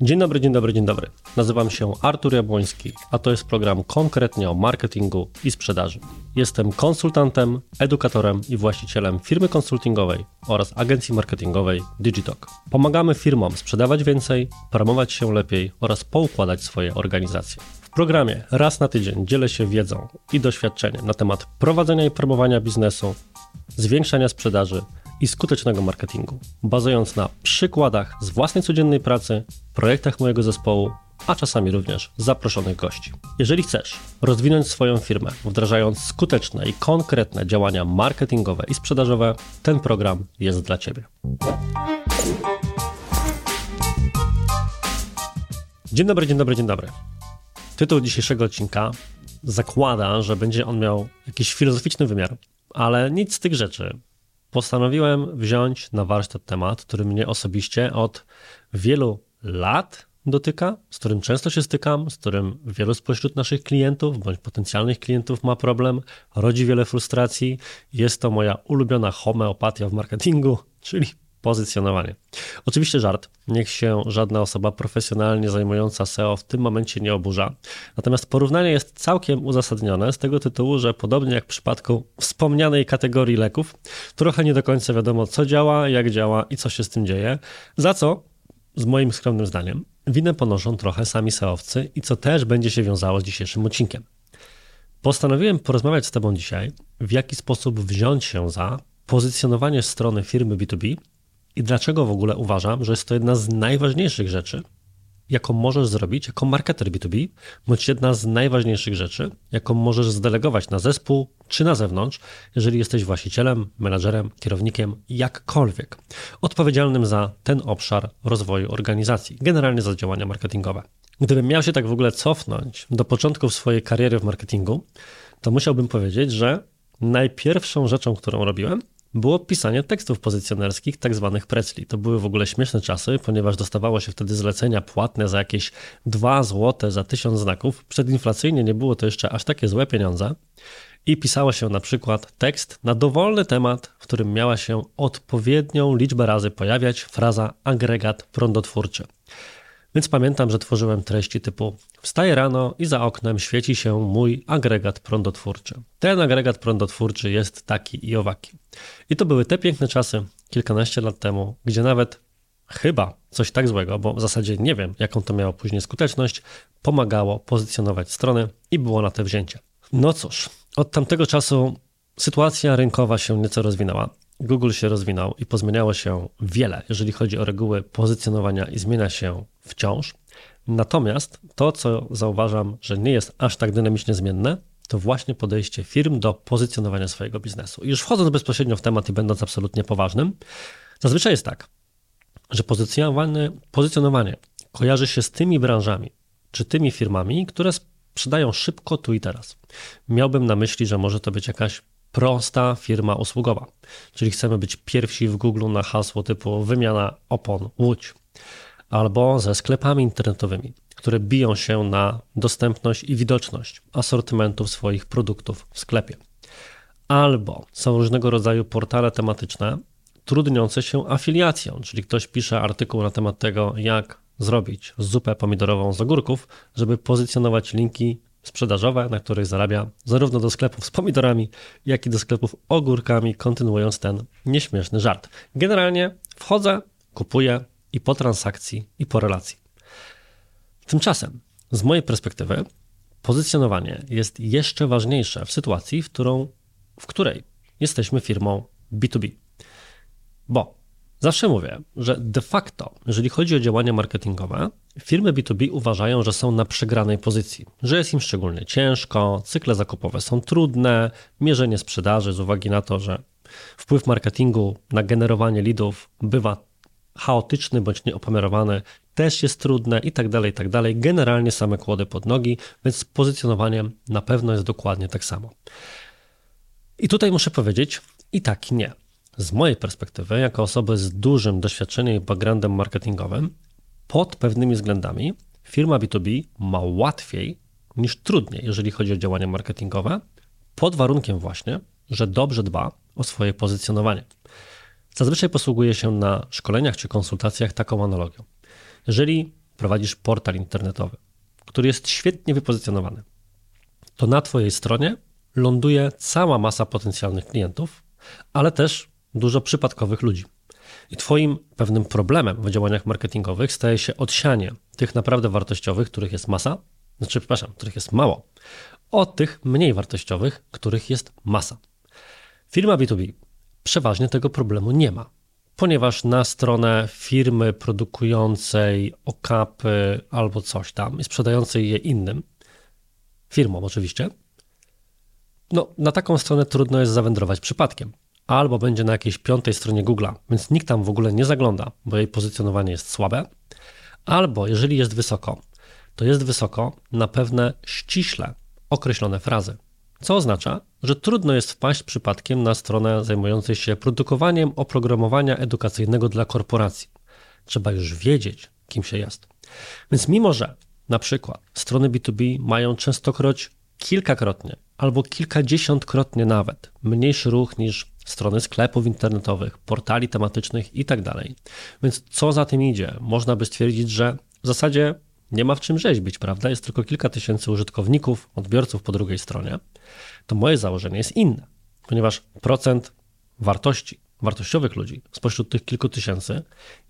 Dzień dobry, dzień dobry, dzień dobry. Nazywam się Artur Jabłoński, a to jest program konkretnie o marketingu i sprzedaży. Jestem konsultantem, edukatorem i właścicielem firmy konsultingowej oraz agencji marketingowej Digitalk. Pomagamy firmom sprzedawać więcej, promować się lepiej oraz poukładać swoje organizacje. W programie raz na tydzień dzielę się wiedzą i doświadczeniem na temat prowadzenia i promowania biznesu, zwiększania sprzedaży i skutecznego marketingu, bazując na przykładach z własnej codziennej pracy, projektach mojego zespołu, a czasami również zaproszonych gości. Jeżeli chcesz rozwinąć swoją firmę, wdrażając skuteczne i konkretne działania marketingowe i sprzedażowe, ten program jest dla Ciebie. Dzień dobry, dzień dobry, dzień dobry. Tytuł dzisiejszego odcinka zakłada, że będzie on miał jakiś filozoficzny wymiar, ale nic z tych rzeczy postanowiłem wziąć na warsztat temat, który mnie osobiście od wielu lat dotyka, z którym często się stykam, z którym wielu spośród naszych klientów bądź potencjalnych klientów ma problem, rodzi wiele frustracji. Jest to moja ulubiona homeopatia w marketingu, czyli pozycjonowanie. Oczywiście żart, niech się żadna osoba profesjonalnie zajmująca SEO w tym momencie nie oburza. Natomiast porównanie jest całkiem uzasadnione z tego tytułu, że podobnie jak w przypadku wspomnianej kategorii leków, trochę nie do końca wiadomo co działa, jak działa i co się z tym dzieje, za co, z moim skromnym zdaniem, winę ponoszą trochę sami SEOwcy i co też będzie się wiązało z dzisiejszym odcinkiem. Postanowiłem porozmawiać z Tobą dzisiaj, w jaki sposób wziąć się za pozycjonowanie strony firmy B2B i dlaczego w ogóle uważam, że jest to jedna z najważniejszych rzeczy, jaką możesz zrobić jako marketer B2B, bądź jedna z najważniejszych rzeczy, jaką możesz zdelegować na zespół czy na zewnątrz, jeżeli jesteś właścicielem, menadżerem, kierownikiem, jakkolwiek odpowiedzialnym za ten obszar rozwoju organizacji, generalnie za działania marketingowe. Gdybym miał się tak w ogóle cofnąć do początków swojej kariery w marketingu, to musiałbym powiedzieć, że najpierwszą rzeczą, którą robiłem, było pisanie tekstów pozycjonerskich, tak zwanych precli. To były w ogóle śmieszne czasy, ponieważ dostawało się wtedy zlecenia płatne za jakieś 2 zł za 1000 znaków. Przedinflacyjnie nie było to jeszcze aż takie złe pieniądze. I pisało się na przykład tekst na dowolny temat, w którym miała się odpowiednią liczbę razy pojawiać fraza agregat prądotwórczy. Więc pamiętam, że tworzyłem treści typu Wstaję rano i za oknem świeci się mój agregat prądotwórczy. Ten agregat prądotwórczy jest taki i owaki. I to były te piękne czasy kilkanaście lat temu, gdzie nawet chyba coś tak złego, bo w zasadzie nie wiem, jaką to miało później skuteczność, pomagało pozycjonować strony i było na te wzięcie. No cóż, od tamtego czasu sytuacja rynkowa się nieco rozwinęła. Google się rozwinął i pozmieniało się wiele, jeżeli chodzi o reguły pozycjonowania i zmienia się wciąż. Natomiast to, co zauważam, że nie jest aż tak dynamicznie zmienne, to właśnie podejście firm do pozycjonowania swojego biznesu. Już wchodząc bezpośrednio w temat i będąc absolutnie poważnym, zazwyczaj jest tak, że pozycjonowanie, pozycjonowanie kojarzy się z tymi branżami czy tymi firmami, które sprzedają szybko tu i teraz. Miałbym na myśli, że może to być jakaś prosta firma usługowa, czyli chcemy być pierwsi w Google na hasło typu wymiana opon Łódź albo ze sklepami internetowymi, które biją się na dostępność i widoczność asortymentów swoich produktów w sklepie. Albo są różnego rodzaju portale tematyczne trudniące się afiliacją, czyli ktoś pisze artykuł na temat tego, jak zrobić zupę pomidorową z ogórków, żeby pozycjonować linki sprzedażowe, na których zarabia zarówno do sklepów z pomidorami, jak i do sklepów ogórkami, kontynuując ten nieśmieszny żart. Generalnie wchodzę, kupuję, i po transakcji, i po relacji. Tymczasem, z mojej perspektywy, pozycjonowanie jest jeszcze ważniejsze w sytuacji, w, którą, w której jesteśmy firmą B2B. Bo zawsze mówię, że de facto, jeżeli chodzi o działania marketingowe, firmy B2B uważają, że są na przegranej pozycji, że jest im szczególnie ciężko, cykle zakupowe są trudne, mierzenie sprzedaży z uwagi na to, że wpływ marketingu na generowanie leadów bywa chaotyczny bądź nieopomiarowany też jest trudne i tak dalej, i tak dalej. Generalnie same kłody pod nogi, więc z pozycjonowaniem na pewno jest dokładnie tak samo. I tutaj muszę powiedzieć i tak i nie. Z mojej perspektywy, jako osoby z dużym doświadczeniem i backgroundem marketingowym, pod pewnymi względami firma B2B ma łatwiej niż trudniej, jeżeli chodzi o działania marketingowe, pod warunkiem właśnie, że dobrze dba o swoje pozycjonowanie. Zazwyczaj posługuje się na szkoleniach czy konsultacjach taką analogią. Jeżeli prowadzisz portal internetowy, który jest świetnie wypozycjonowany, to na Twojej stronie ląduje cała masa potencjalnych klientów, ale też dużo przypadkowych ludzi. I Twoim pewnym problemem w działaniach marketingowych staje się odsianie tych naprawdę wartościowych, których jest masa, znaczy, przepraszam, których jest mało, od tych mniej wartościowych, których jest masa. Firma B2B przeważnie tego problemu nie ma, ponieważ na stronę firmy produkującej okapy albo coś tam i sprzedającej je innym, firmom oczywiście, no, na taką stronę trudno jest zawędrować przypadkiem. Albo będzie na jakiejś piątej stronie Google'a, więc nikt tam w ogóle nie zagląda, bo jej pozycjonowanie jest słabe. Albo jeżeli jest wysoko, to jest wysoko na pewne ściśle określone frazy. Co oznacza, że trudno jest wpaść przypadkiem na stronę zajmującą się produkowaniem oprogramowania edukacyjnego dla korporacji. Trzeba już wiedzieć, kim się jest. Więc mimo, że na przykład strony B2B mają częstokroć kilkakrotnie albo kilkadziesiątkrotnie nawet mniejszy ruch niż strony sklepów internetowych, portali tematycznych itd. Tak Więc co za tym idzie? Można by stwierdzić, że w zasadzie nie ma w czym rzeźbić, prawda? Jest tylko kilka tysięcy użytkowników, odbiorców po drugiej stronie. To moje założenie jest inne, ponieważ procent wartości, wartościowych ludzi spośród tych kilku tysięcy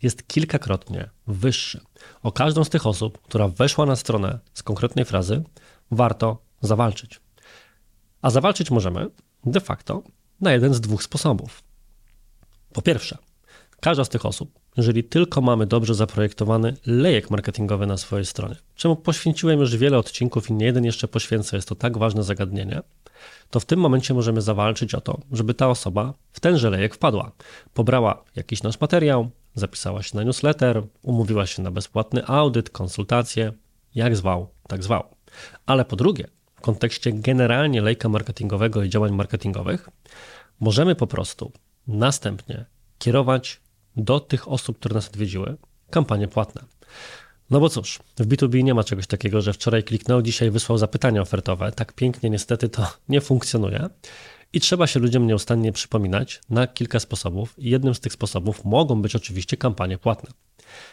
jest kilkakrotnie wyższy. O każdą z tych osób, która weszła na stronę z konkretnej frazy, warto zawalczyć. A zawalczyć możemy de facto na jeden z dwóch sposobów. Po pierwsze, każda z tych osób, jeżeli tylko mamy dobrze zaprojektowany lejek marketingowy na swojej stronie, czemu poświęciłem już wiele odcinków i nie jeden jeszcze poświęcę, jest to tak ważne zagadnienie, to w tym momencie możemy zawalczyć o to, żeby ta osoba w tenże lejek wpadła. Pobrała jakiś nasz materiał, zapisała się na newsletter, umówiła się na bezpłatny audyt, konsultację, jak zwał, tak zwał. Ale po drugie, w kontekście generalnie lejka marketingowego i działań marketingowych, możemy po prostu następnie kierować do tych osób, które nas odwiedziły, kampanie płatne. No bo cóż, w B2B nie ma czegoś takiego, że wczoraj kliknął, dzisiaj wysłał zapytania ofertowe. Tak pięknie niestety to nie funkcjonuje. I trzeba się ludziom nieustannie przypominać na kilka sposobów. Jednym z tych sposobów mogą być oczywiście kampanie płatne.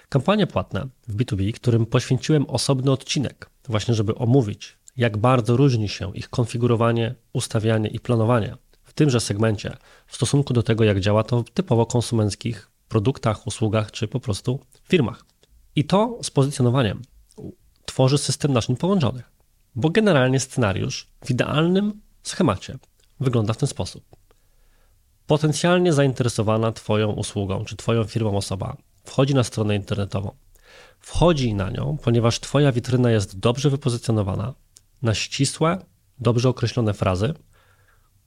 Kampanie płatne w B2B, którym poświęciłem osobny odcinek, właśnie żeby omówić, jak bardzo różni się ich konfigurowanie, ustawianie i planowanie w tymże segmencie w stosunku do tego, jak działa to w typowo konsumenckich produktach, usługach czy po prostu firmach. I to z pozycjonowaniem tworzy system naczyń połączonych, bo generalnie scenariusz w idealnym schemacie wygląda w ten sposób. Potencjalnie zainteresowana Twoją usługą czy Twoją firmą osoba wchodzi na stronę internetową. Wchodzi na nią, ponieważ Twoja witryna jest dobrze wypozycjonowana na ścisłe, dobrze określone frazy,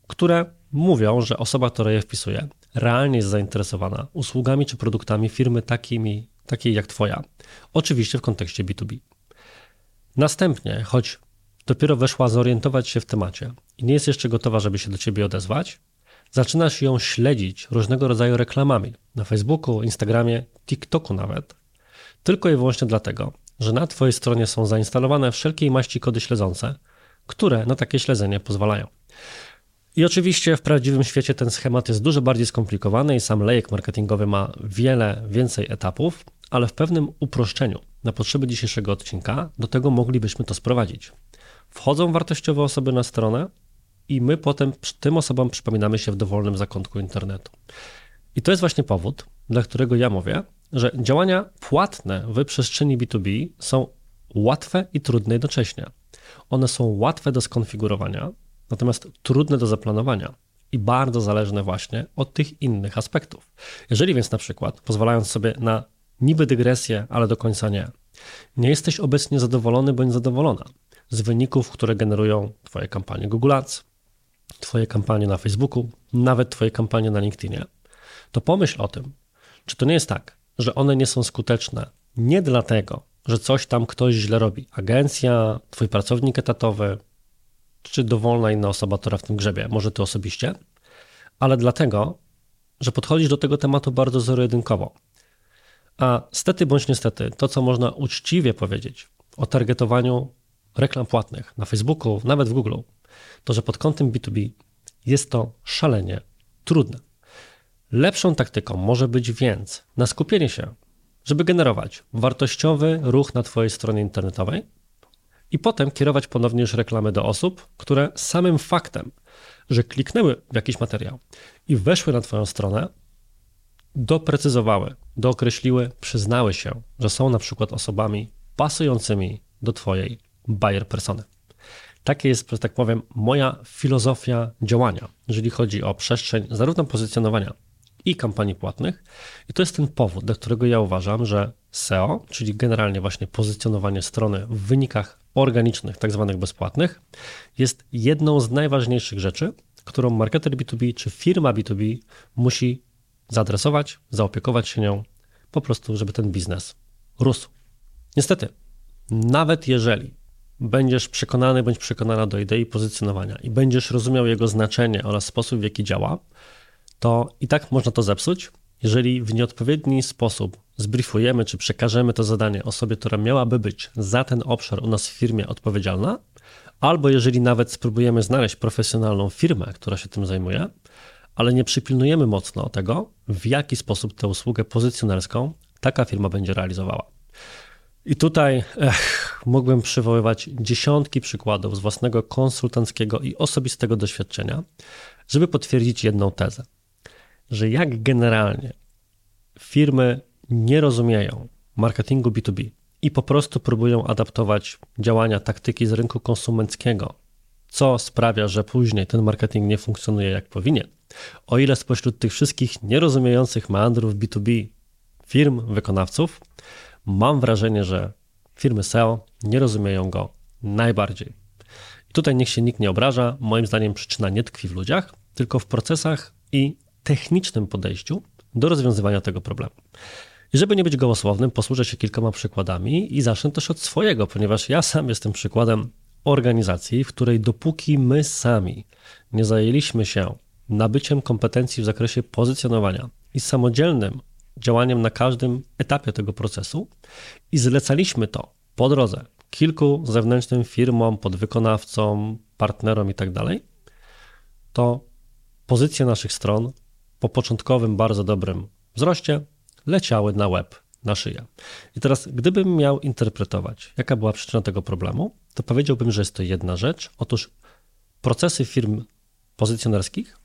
które mówią, że osoba, która je wpisuje, realnie jest zainteresowana usługami czy produktami firmy takimi, takiej jak Twoja. Oczywiście w kontekście B2B. Następnie, choć dopiero weszła zorientować się w temacie i nie jest jeszcze gotowa, żeby się do Ciebie odezwać, zaczynasz ją śledzić różnego rodzaju reklamami na Facebooku, Instagramie, TikToku nawet, tylko i wyłącznie dlatego, że na Twojej stronie są zainstalowane wszelkiej maści kody śledzące, które na takie śledzenie pozwalają. I oczywiście w prawdziwym świecie ten schemat jest dużo bardziej skomplikowany i sam lejek marketingowy ma wiele więcej etapów, ale w pewnym uproszczeniu na potrzeby dzisiejszego odcinka do tego moglibyśmy to sprowadzić. Wchodzą wartościowe osoby na stronę i my potem tym osobom przypominamy się w dowolnym zakątku internetu. I to jest właśnie powód, dla którego ja mówię, że działania płatne w przestrzeni B2B są łatwe i trudne jednocześnie. One są łatwe do skonfigurowania, natomiast trudne do zaplanowania i bardzo zależne właśnie od tych innych aspektów. Jeżeli więc na przykład, pozwalając sobie na niby dygresję, ale do końca nie, nie jesteś obecnie zadowolony bądź zadowolona z wyników, które generują Twoje kampanie Google Ads, Twoje kampanie na Facebooku, nawet Twoje kampanie na LinkedInie, to pomyśl o tym, czy to nie jest tak, że one nie są skuteczne nie dlatego, że coś tam ktoś źle robi. Agencja, Twój pracownik etatowy, czy dowolna inna osoba, która w tym grzebie, może ty osobiście, ale dlatego, że podchodzisz do tego tematu bardzo zero-jedynkowo. A stety bądź niestety, to co można uczciwie powiedzieć o targetowaniu reklam płatnych na Facebooku, nawet w Google, to że pod kątem B2B jest to szalenie trudne. Lepszą taktyką może być więc na skupienie się, żeby generować wartościowy ruch na Twojej stronie internetowej i potem kierować ponownie już reklamy do osób, które samym faktem, że kliknęły w jakiś materiał i weszły na Twoją stronę, doprecyzowały, dookreśliły, przyznały się, że są na przykład osobami pasującymi do Twojej buyer persony. Takie jest, że tak powiem, moja filozofia działania, jeżeli chodzi o przestrzeń zarówno pozycjonowania i kampanii płatnych. I to jest ten powód, dla którego ja uważam, że SEO, czyli generalnie właśnie pozycjonowanie strony w wynikach organicznych, tak zwanych bezpłatnych, jest jedną z najważniejszych rzeczy, którą marketer B2B czy firma B2B musi zaadresować, zaopiekować się nią, po prostu, żeby ten biznes rósł. Niestety, nawet jeżeli będziesz przekonany bądź przekonana do idei pozycjonowania i będziesz rozumiał jego znaczenie oraz sposób, w jaki działa, to i tak można to zepsuć, jeżeli w nieodpowiedni sposób zbriefujemy czy przekażemy to zadanie osobie, która miałaby być za ten obszar u nas w firmie odpowiedzialna, albo jeżeli nawet spróbujemy znaleźć profesjonalną firmę, która się tym zajmuje, ale nie przypilnujemy mocno tego, w jaki sposób tę usługę pozycjonerską taka firma będzie realizowała. I tutaj ech, mógłbym przywoływać dziesiątki przykładów z własnego konsultanckiego i osobistego doświadczenia, żeby potwierdzić jedną tezę, że jak generalnie firmy nie rozumieją marketingu B2B i po prostu próbują adaptować działania, taktyki z rynku konsumenckiego, co sprawia, że później ten marketing nie funkcjonuje jak powinien. O ile spośród tych wszystkich nierozumiejących meandrów B2B firm, wykonawców, mam wrażenie, że firmy SEO nie rozumieją go najbardziej. I tutaj niech się nikt nie obraża. Moim zdaniem przyczyna nie tkwi w ludziach, tylko w procesach i technicznym podejściu do rozwiązywania tego problemu. Żeby nie być gołosłownym, posłużę się kilkoma przykładami i zacznę też od swojego, ponieważ ja sam jestem przykładem organizacji, w której dopóki my sami nie zajęliśmy się nabyciem kompetencji w zakresie pozycjonowania i samodzielnym działaniem na każdym etapie tego procesu i zlecaliśmy to po drodze kilku zewnętrznym firmom, podwykonawcom, partnerom i tak to pozycje naszych stron po początkowym bardzo dobrym wzroście leciały na web, na szyję. I teraz, gdybym miał interpretować, jaka była przyczyna tego problemu, to powiedziałbym, że jest to jedna rzecz. Otóż procesy firm pozycjonerskich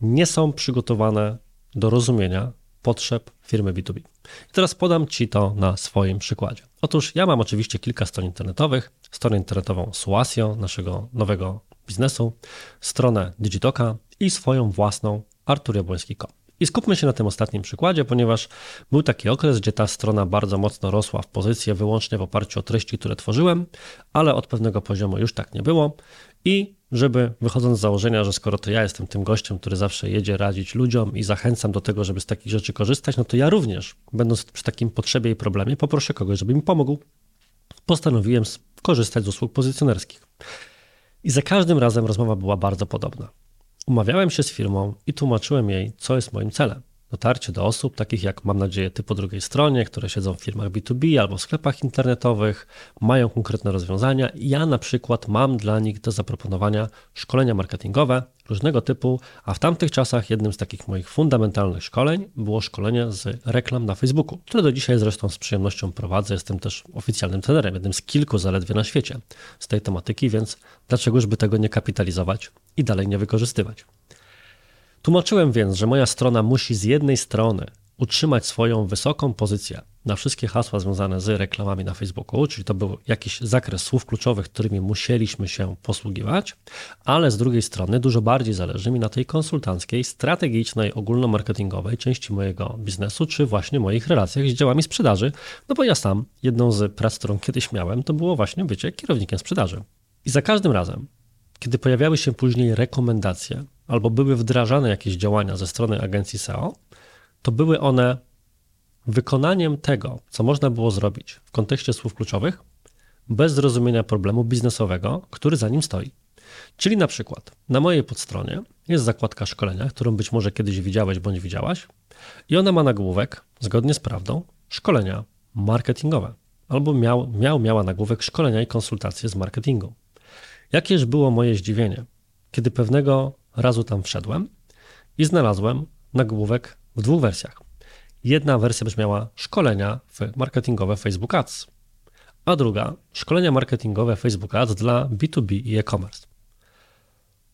nie są przygotowane do rozumienia potrzeb firmy B2B. I teraz podam Ci to na swoim przykładzie. Otóż ja mam oczywiście kilka stron internetowych, stronę internetową Suasio, naszego nowego biznesu, stronę Digitoka i swoją własną arturjabłoński.com. I skupmy się na tym ostatnim przykładzie, ponieważ był taki okres, gdzie ta strona bardzo mocno rosła w pozycję wyłącznie w oparciu o treści, które tworzyłem, ale od pewnego poziomu już tak nie było i żeby wychodząc z założenia, że skoro to ja jestem tym gościem, który zawsze jedzie radzić ludziom i zachęcam do tego, żeby z takich rzeczy korzystać, no to ja również, będąc przy takim potrzebie i problemie, poproszę kogoś, żeby mi pomógł. Postanowiłem korzystać z usług pozycjonerskich. I za każdym razem rozmowa była bardzo podobna. Umawiałem się z firmą i tłumaczyłem jej, co jest moim celem. Dotarcie do osób, takich jak mam nadzieję ty po drugiej stronie, które siedzą w firmach B2B albo w sklepach internetowych, mają konkretne rozwiązania. Ja na przykład mam dla nich do zaproponowania szkolenia marketingowe różnego typu, a w tamtych czasach jednym z takich moich fundamentalnych szkoleń było szkolenie z reklam na Facebooku, które do dzisiaj zresztą z przyjemnością prowadzę. Jestem też oficjalnym trenerem, jednym z kilku zaledwie na świecie z tej tematyki, więc dlaczegoż by tego nie kapitalizować i dalej nie wykorzystywać. Tłumaczyłem więc, że moja strona musi z jednej strony utrzymać swoją wysoką pozycję na wszystkie hasła związane z reklamami na Facebooku, czyli to był jakiś zakres słów kluczowych, którymi musieliśmy się posługiwać, ale z drugiej strony dużo bardziej zależy mi na tej konsultanckiej, strategicznej, ogólnomarketingowej części mojego biznesu, czy właśnie moich relacjach z działami sprzedaży, no bo ja sam, jedną z prac, którą kiedyś miałem, to było właśnie bycie kierownikiem sprzedaży. I za każdym razem, kiedy pojawiały się później rekomendacje albo były wdrażane jakieś działania ze strony agencji SEO, to były one wykonaniem tego, co można było zrobić w kontekście słów kluczowych, bez zrozumienia problemu biznesowego, który za nim stoi. Czyli na przykład na mojej podstronie jest zakładka szkolenia, którą być może kiedyś widziałeś bądź widziałaś, i ona ma nagłówek, zgodnie z prawdą, szkolenia marketingowe, albo miał, miał miała nagłówek szkolenia i konsultacje z marketingu. Jakież było moje zdziwienie, kiedy pewnego razu tam wszedłem i znalazłem nagłówek w dwóch wersjach. Jedna wersja brzmiała szkolenia marketingowe Facebook Ads, a druga szkolenia marketingowe Facebook Ads dla B2B i e-commerce.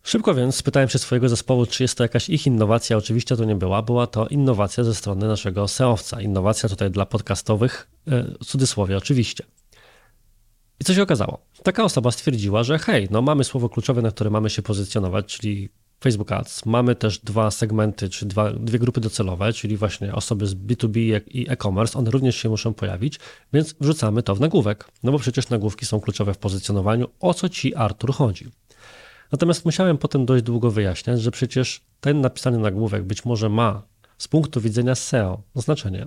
Szybko więc spytałem się swojego zespołu, czy jest to jakaś ich innowacja. Oczywiście to nie była. Była to innowacja ze strony naszego SEOwca. Innowacja tutaj dla podcastowych, e, w cudzysłowie oczywiście. I co się okazało? Taka osoba stwierdziła, że hej, no mamy słowo kluczowe, na które mamy się pozycjonować, czyli Facebook Ads. Mamy też dwa segmenty, czy dwa, dwie grupy docelowe, czyli właśnie osoby z B2B i e-commerce. One również się muszą pojawić, więc wrzucamy to w nagłówek. No bo przecież nagłówki są kluczowe w pozycjonowaniu. O co ci Artur chodzi? Natomiast musiałem potem dość długo wyjaśniać, że przecież ten napisany nagłówek być może ma z punktu widzenia SEO znaczenie.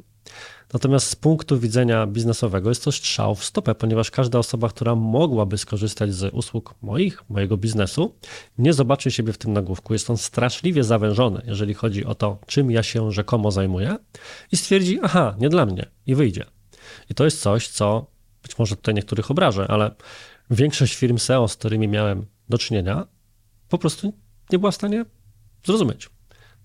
Natomiast z punktu widzenia biznesowego jest to strzał w stopę, ponieważ każda osoba, która mogłaby skorzystać z usług moich, mojego biznesu, nie zobaczy siebie w tym nagłówku. Jest on straszliwie zawężony, jeżeli chodzi o to, czym ja się rzekomo zajmuję i stwierdzi, aha, nie dla mnie i wyjdzie. I to jest coś, co być może tutaj niektórych obrażę, ale większość firm SEO, z którymi miałem do czynienia, po prostu nie była w stanie zrozumieć,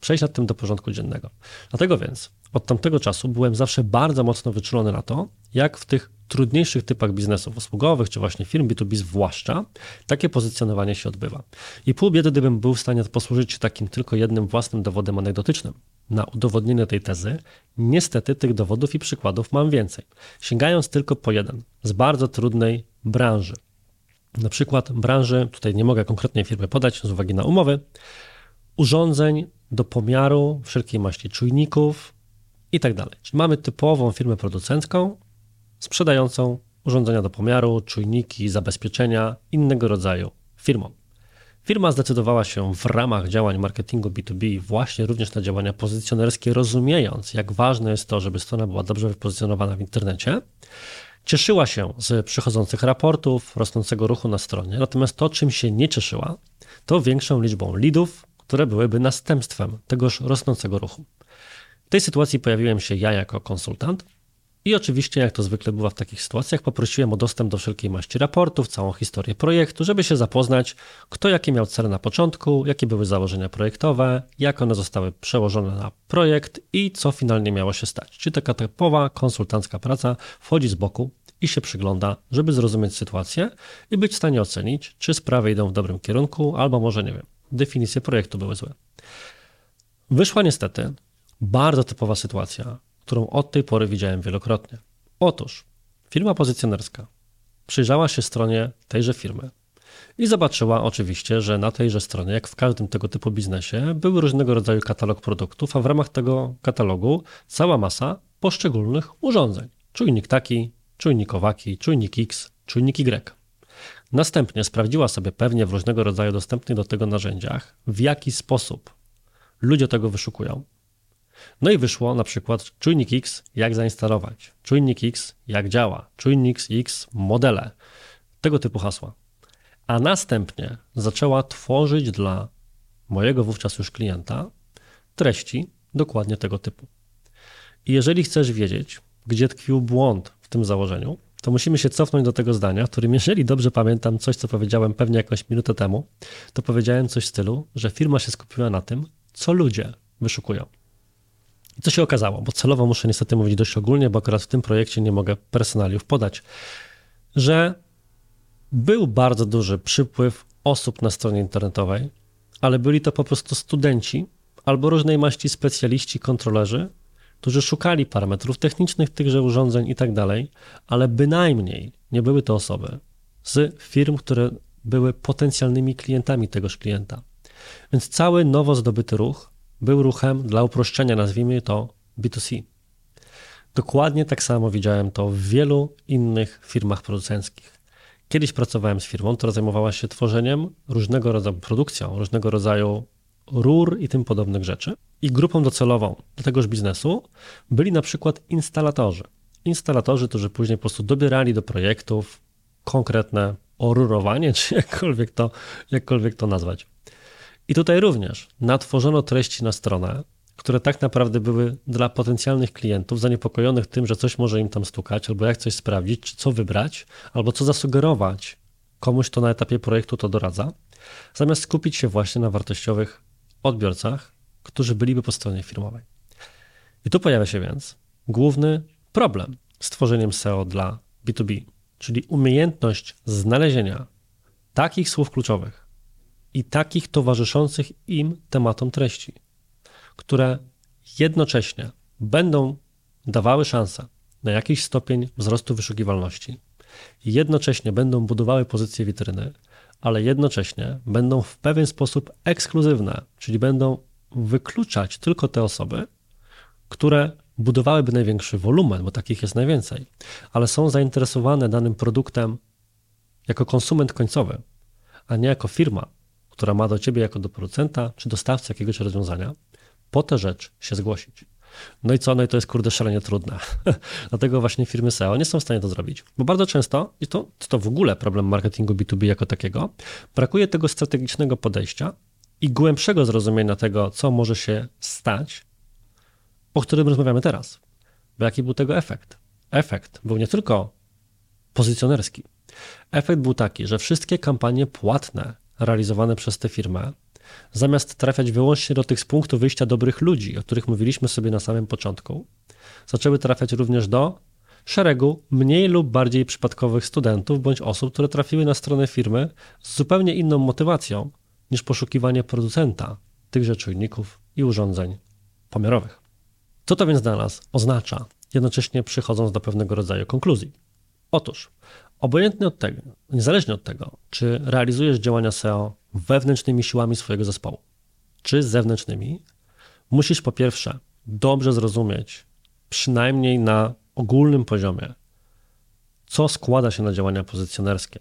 przejść nad tym do porządku dziennego. Dlatego więc od tamtego czasu byłem zawsze bardzo mocno wyczulony na to, jak w tych trudniejszych typach biznesów usługowych, czy właśnie firm B2B zwłaszcza, takie pozycjonowanie się odbywa. I pół biedy, gdybym był w stanie posłużyć się takim tylko jednym własnym dowodem anegdotycznym na udowodnienie tej tezy, niestety tych dowodów i przykładów mam więcej. Sięgając tylko po jeden, z bardzo trudnej branży, na przykład branży, tutaj nie mogę konkretnej firmy podać z uwagi na umowy, urządzeń do pomiaru wszelkiej maści czujników i tak. Czyli mamy typową firmę producencką sprzedającą urządzenia do pomiaru, czujniki, zabezpieczenia innego rodzaju firmom. Firma zdecydowała się w ramach działań marketingu B2B właśnie również na działania pozycjonerskie, rozumiejąc, jak ważne jest to, żeby strona była dobrze wypozycjonowana w internecie Cieszyła się z przychodzących raportów, rosnącego ruchu na stronie, natomiast to, czym się nie cieszyła, to większą liczbą leadów, które byłyby następstwem tegoż rosnącego ruchu. W tej sytuacji pojawiłem się ja jako konsultant i oczywiście, jak to zwykle bywa w takich sytuacjach, poprosiłem o dostęp do wszelkiej maści raportów, całą historię projektu, żeby się zapoznać, kto jakie miał cele na początku, jakie były założenia projektowe, jak one zostały przełożone na projekt i co finalnie miało się stać. Czyli taka typowa konsultancka praca wchodzi z boku i się przygląda, żeby zrozumieć sytuację i być w stanie ocenić, czy sprawy idą w dobrym kierunku, albo może nie wiem, definicje projektu były złe. Wyszła niestety bardzo typowa sytuacja, którą od tej pory widziałem wielokrotnie. Otóż firma pozycjonerska przyjrzała się stronie tejże firmy i zobaczyła oczywiście, że na tejże stronie, jak w każdym tego typu biznesie, był różnego rodzaju katalog produktów, a w ramach tego katalogu cała masa poszczególnych urządzeń. Czujnik taki, czujnik owaki, czujnik X, czujnik Y. Następnie sprawdziła sobie pewnie w różnego rodzaju dostępnych do tego narzędziach, w jaki sposób ludzie tego wyszukują, no i wyszło na przykład czujnik X, jak zainstalować, czujnik X, jak działa, czujnik X, modele, tego typu hasła. A następnie zaczęła tworzyć dla mojego wówczas już klienta treści dokładnie tego typu. I jeżeli chcesz wiedzieć, gdzie tkwił błąd w tym założeniu, to musimy się cofnąć do tego zdania, w którym, jeżeli dobrze pamiętam coś, co powiedziałem pewnie jakąś minutę temu, to powiedziałem coś w stylu, że firma się skupiła na tym, co ludzie wyszukują. I co się okazało, bo celowo muszę niestety mówić dość ogólnie, bo akurat w tym projekcie nie mogę personaliów podać, że był bardzo duży przypływ osób na stronie internetowej, ale byli to po prostu studenci albo różnej maści specjaliści, kontrolerzy, którzy szukali parametrów technicznych tychże urządzeń i tak dalej, ale bynajmniej nie były to osoby z firm, które były potencjalnymi klientami tegoż klienta. Więc cały nowo zdobyty ruch był ruchem dla uproszczenia, nazwijmy to B2C. Dokładnie tak samo widziałem to w wielu innych firmach producenckich. Kiedyś pracowałem z firmą, która zajmowała się tworzeniem różnego rodzaju, produkcją różnego rodzaju rur i tym podobnych rzeczy. I grupą docelową do tegoż biznesu byli na przykład instalatorzy. Instalatorzy, którzy później po prostu dobierali do projektów konkretne orurowanie, czy jakkolwiek to, jakkolwiek to nazwać. I tutaj również natworzono treści na stronę, które tak naprawdę były dla potencjalnych klientów zaniepokojonych tym, że coś może im tam stukać, albo jak coś sprawdzić, czy co wybrać, albo co zasugerować komuś, kto na etapie projektu to doradza, zamiast skupić się właśnie na wartościowych odbiorcach, którzy byliby po stronie firmowej. I tu pojawia się więc główny problem z tworzeniem SEO dla B2B, czyli umiejętność znalezienia takich słów kluczowych i takich towarzyszących im tematom treści, które jednocześnie będą dawały szansę na jakiś stopień wzrostu wyszukiwalności, jednocześnie będą budowały pozycję witryny, ale jednocześnie będą w pewien sposób ekskluzywne, czyli będą wykluczać tylko te osoby, które budowałyby największy wolumen, bo takich jest najwięcej, ale są zainteresowane danym produktem jako konsument końcowy, a nie jako firma, która ma do ciebie jako do producenta czy dostawcy jakiegoś rozwiązania, po tę rzecz się zgłosić. No i co? No i to jest kurde szalenie trudne. Dlatego właśnie firmy SEO nie są w stanie to zrobić. Bo bardzo często, i to, to w ogóle problem marketingu B2B jako takiego, brakuje tego strategicznego podejścia i głębszego zrozumienia tego, co może się stać, o którym rozmawiamy teraz. Bo jaki był tego efekt? Efekt był nie tylko pozycjonerski. Efekt był taki, że wszystkie kampanie płatne realizowane przez tę firmę zamiast trafiać wyłącznie do tych z punktu wyjścia dobrych ludzi, o których mówiliśmy sobie na samym początku, zaczęły trafiać również do szeregu mniej lub bardziej przypadkowych studentów bądź osób, które trafiły na stronę firmy z zupełnie inną motywacją niż poszukiwanie producenta tychże czujników i urządzeń pomiarowych. Co to więc dla nas oznacza, jednocześnie przychodząc do pewnego rodzaju konkluzji? Otóż, obojętnie od tego, niezależnie od tego, czy realizujesz działania SEO wewnętrznymi siłami swojego zespołu, czy zewnętrznymi, musisz po pierwsze dobrze zrozumieć, przynajmniej na ogólnym poziomie, co składa się na działania pozycjonerskie.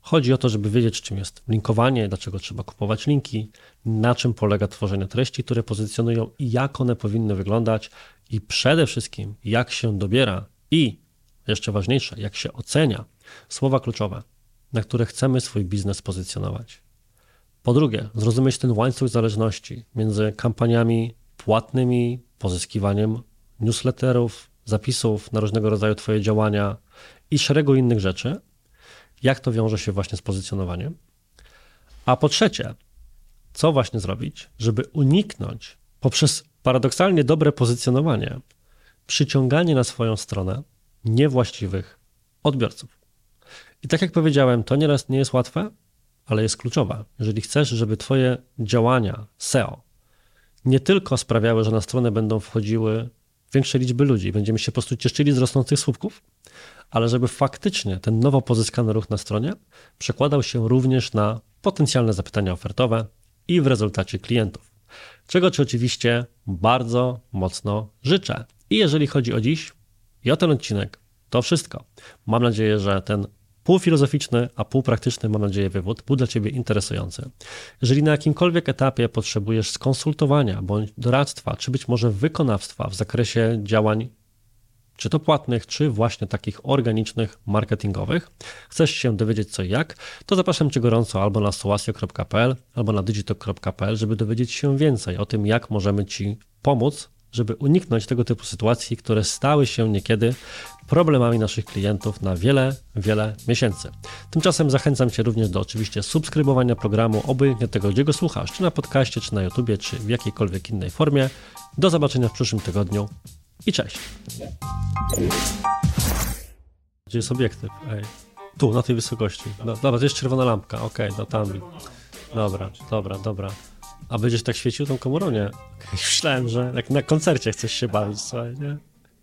Chodzi o to, żeby wiedzieć, czym jest linkowanie, dlaczego trzeba kupować linki, na czym polega tworzenie treści, które pozycjonują i jak one powinny wyglądać, i przede wszystkim, jak się dobiera i, jeszcze ważniejsze, jak się ocenia słowa kluczowe, na które chcemy swój biznes pozycjonować. Po drugie, zrozumieć ten łańcuch zależności między kampaniami płatnymi, pozyskiwaniem newsletterów, zapisów na różnego rodzaju Twoje działania i szeregu innych rzeczy, jak to wiąże się właśnie z pozycjonowaniem. A po trzecie, co właśnie zrobić, żeby uniknąć poprzez paradoksalnie dobre pozycjonowanie przyciąganie na swoją stronę niewłaściwych odbiorców. I tak jak powiedziałem, to nieraz nie jest łatwe, ale jest kluczowa. Jeżeli chcesz, żeby Twoje działania SEO nie tylko sprawiały, że na stronę będą wchodziły większe liczby ludzi, będziemy się po prostu cieszyli z rosnących słupków, ale żeby faktycznie ten nowo pozyskany ruch na stronie przekładał się również na potencjalne zapytania ofertowe i w rezultacie klientów. Czego Ci oczywiście bardzo mocno życzę. I jeżeli chodzi o dziś i o ten odcinek, to wszystko. Mam nadzieję, że ten półfilozoficzny, a półpraktyczny, mam nadzieję, wywód był dla Ciebie interesujący. Jeżeli na jakimkolwiek etapie potrzebujesz skonsultowania bądź doradztwa, czy być może wykonawstwa w zakresie działań czy to płatnych, czy właśnie takich organicznych, marketingowych, chcesz się dowiedzieć co i jak, to zapraszam Cię gorąco albo na suasio.pl, albo na digitalk.pl, żeby dowiedzieć się więcej o tym, jak możemy Ci pomóc żeby uniknąć tego typu sytuacji, które stały się niekiedy problemami naszych klientów na wiele, wiele miesięcy. Tymczasem zachęcam Cię również do oczywiście subskrybowania programu, obojętnie tego, gdzie go słuchasz, czy na podcaście, czy na YouTubie, czy w jakiejkolwiek innej formie. Do zobaczenia w przyszłym tygodniu i cześć. Gdzie jest obiektyw? Ej. Tu, na tej wysokości. No, dobra, to jest czerwona lampka. Okej, okay, no tam. Dobra, dobra, dobra. A będziesz tak świecił tą komorą? Nie. Myślałem, że jak na koncercie chcesz się bawić, słuchaj, nie?